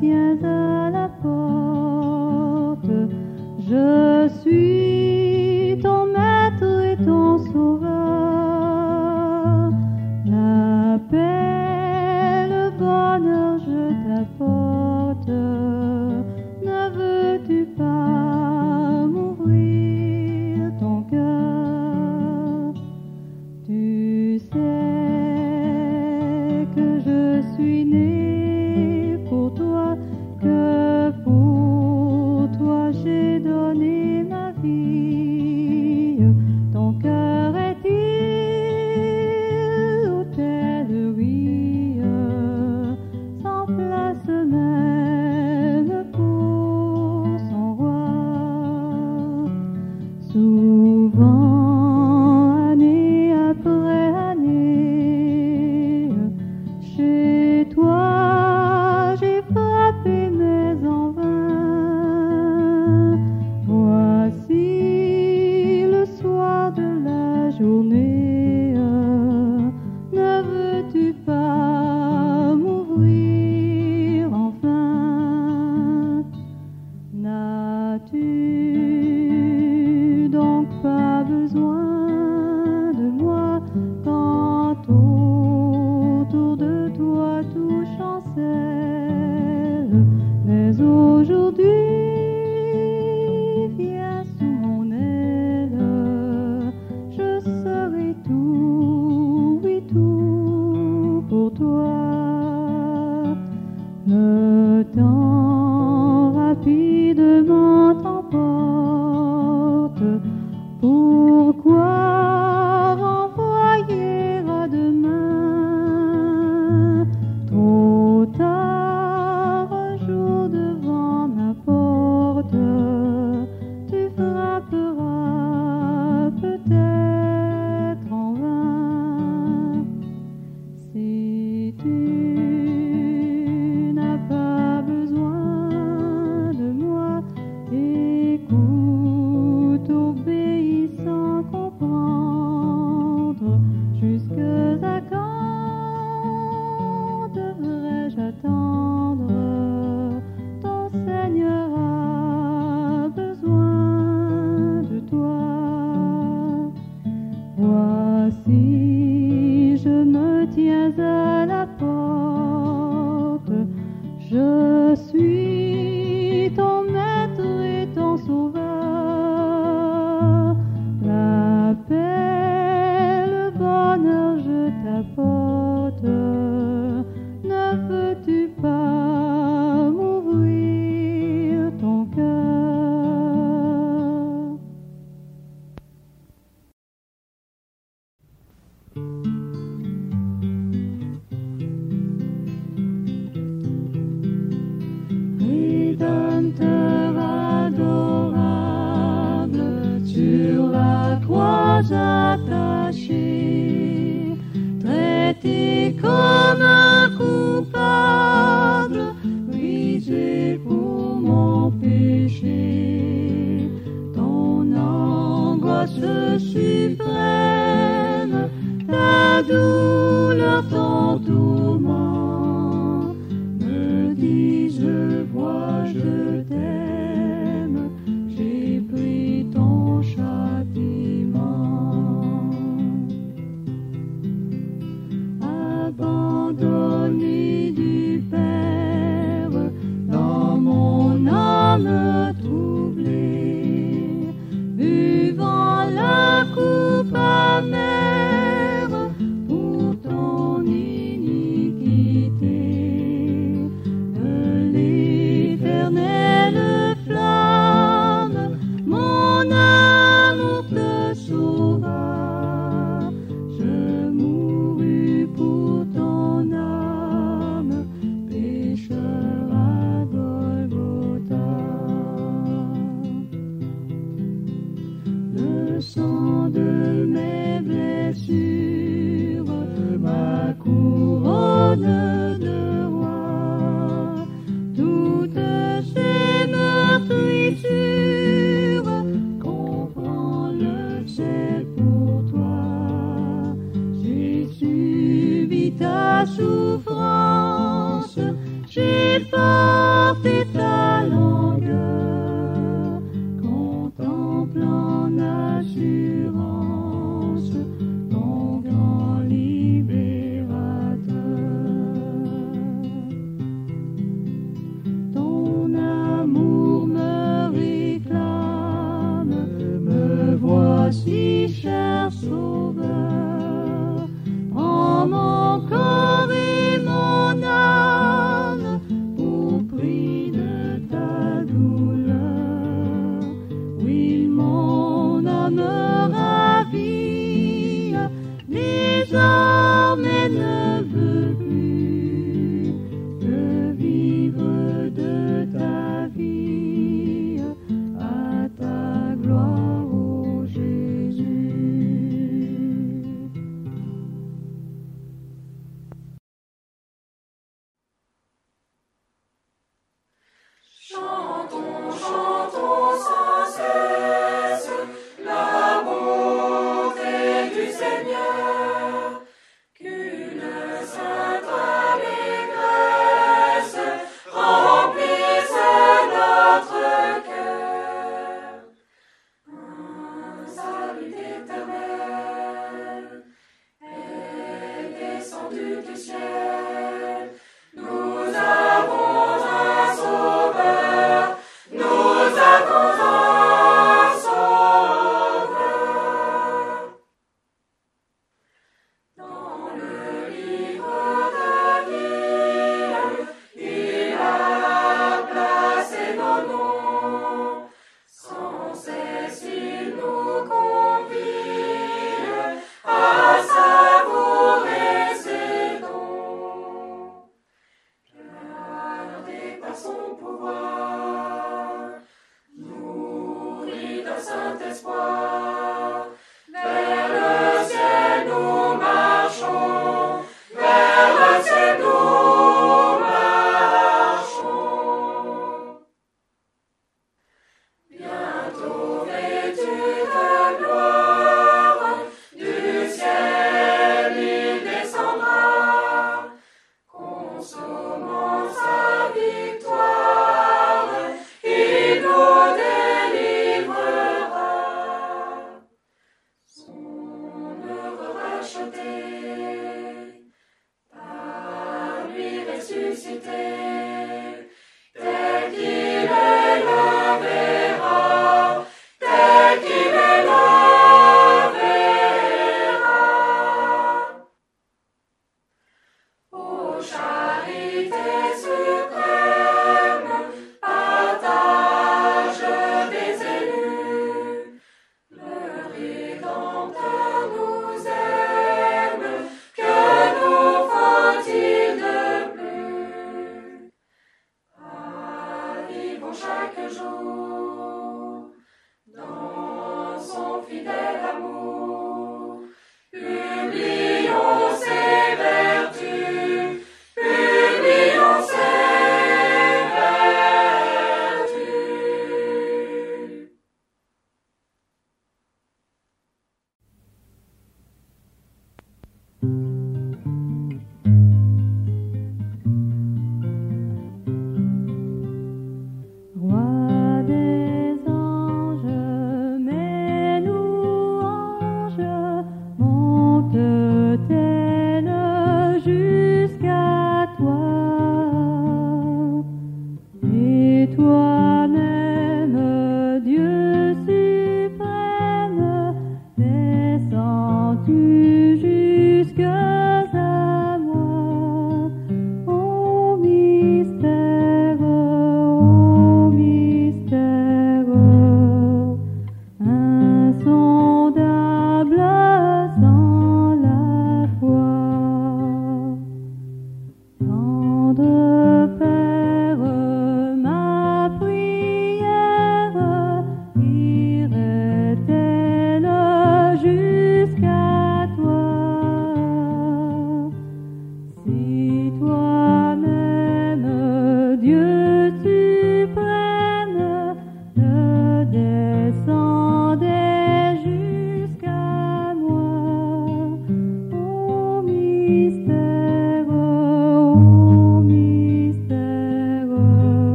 tiens à la porte. Je suis ton maître.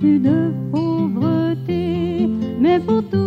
Plus de pauvreté, mais pour tous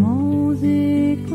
Music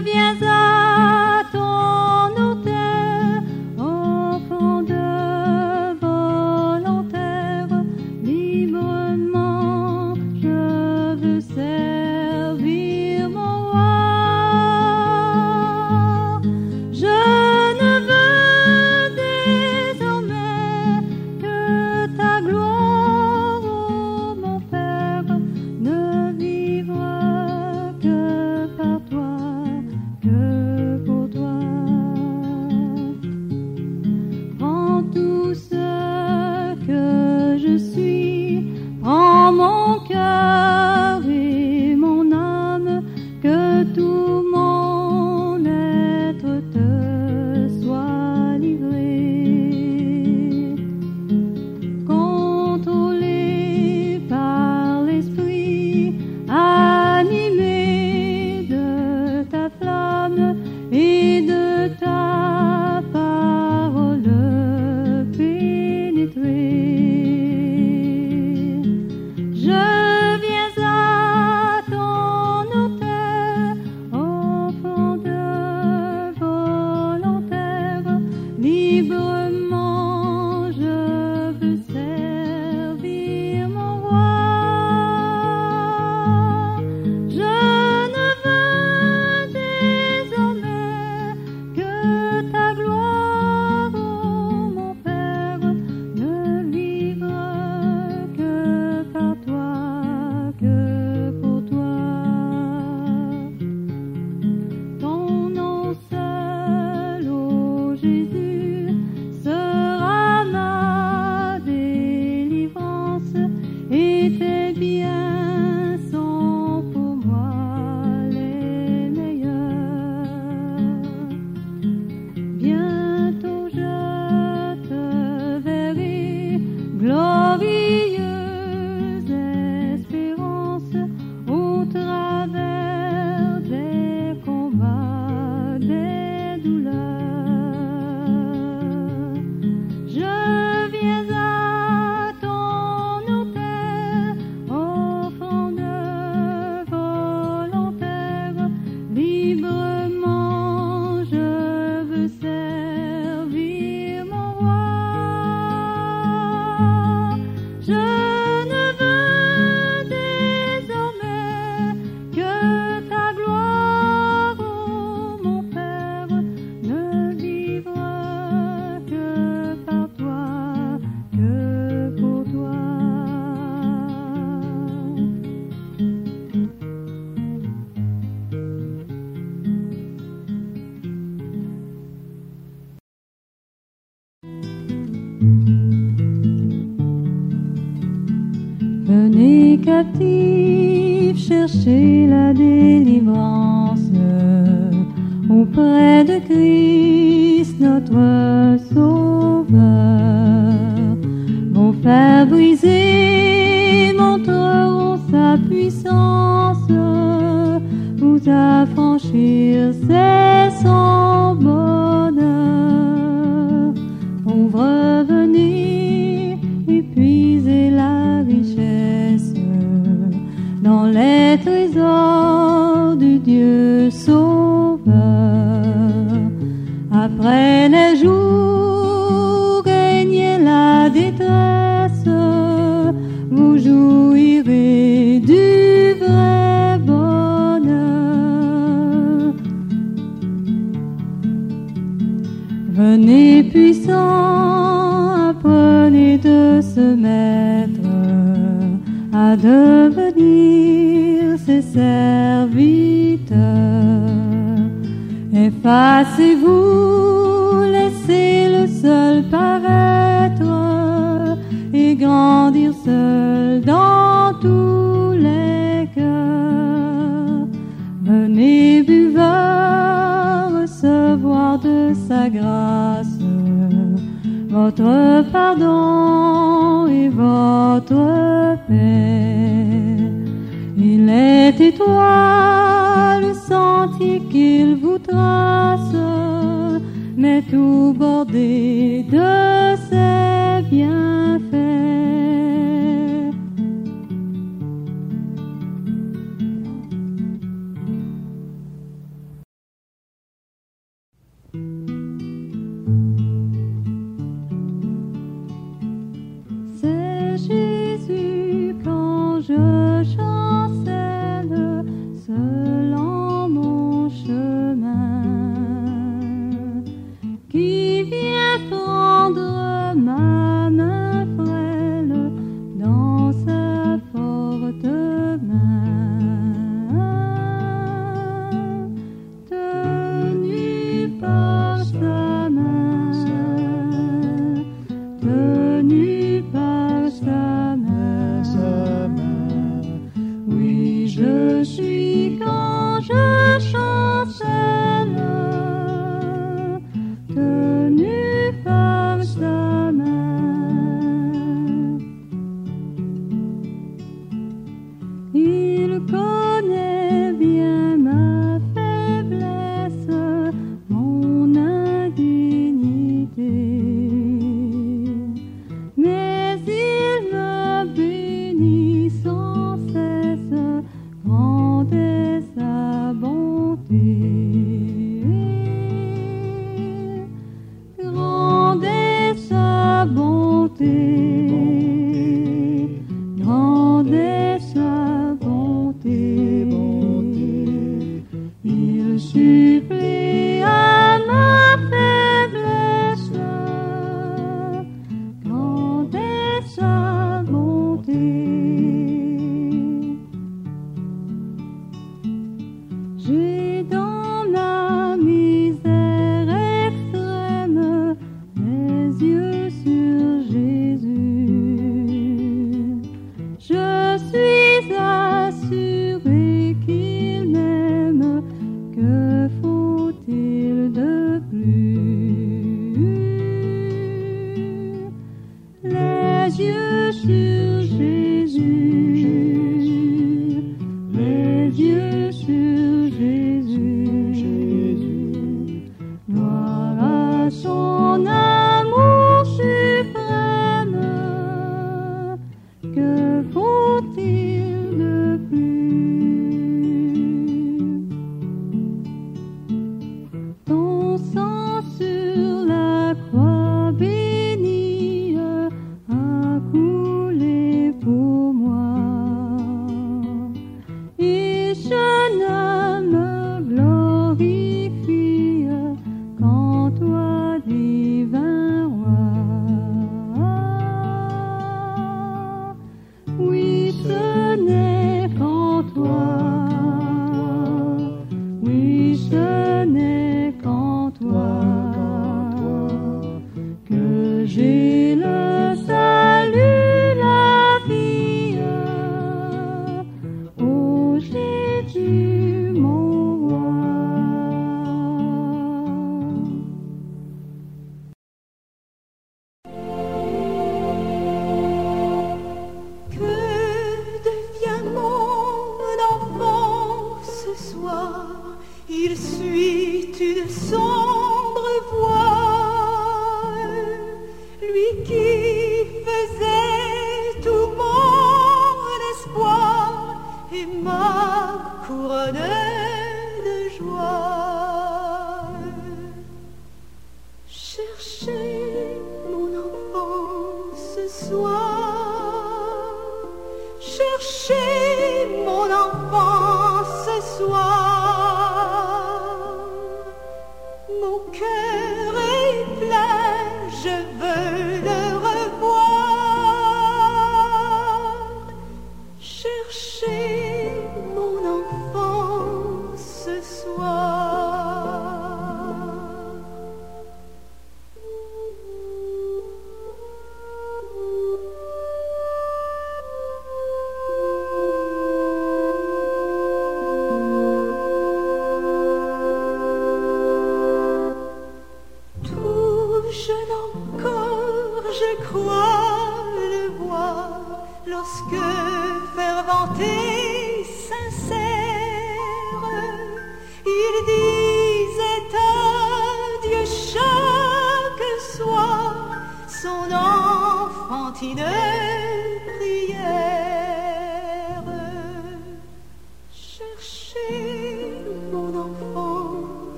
Je viens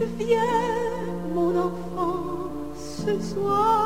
Reviens, mon enfant, ce soir.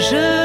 Je